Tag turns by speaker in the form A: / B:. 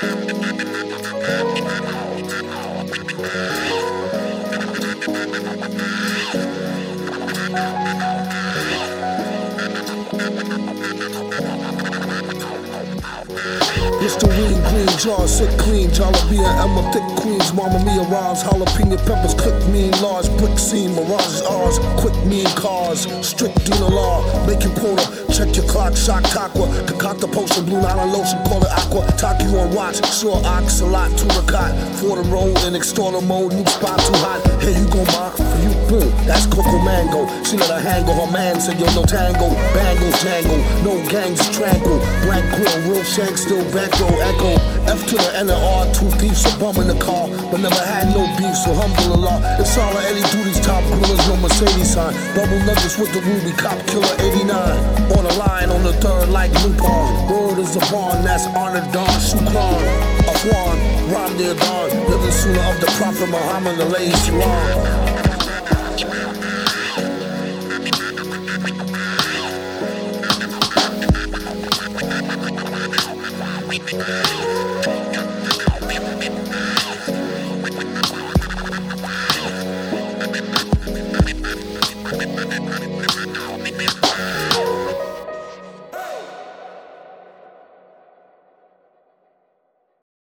A: thank you. Listerine, green jar, sick clean. Jalapeno, Emma, thick queens. Mama Mia rhymes. Jalapeno peppers, click mean. Large brick scene. Mirage ours. Quick mean cars. Strict Dina law. Make your quota. Check your clock. Shock aqua. Concoct the potion. Blue Nile lotion. Call it aqua. Talk you on watch. Sure ox. A lot. To cot. For the road. In extorter mode. New spot too hot. Here you go, ma. For you, boom. That's Coco Mango. She let her hang her man said, yo, no tango. Bangle, jangle. No gangs, tranquil. Black grill. Real shank. Still back. Echo. F to the N and R. Two thieves. A bum in the car. But never had no beef. So humble a lot. It's all of Eddie Duty's top grillers. No Mercedes sign. Bubble nuggets with the ruby. Cop killer 89. On the line. On the third like Lupon. Word is a barn. That's Honor Don Shukran. Afwan. Dear Don. Living sunnah of the Prophet Muhammad. The lady Salam.
B: we've been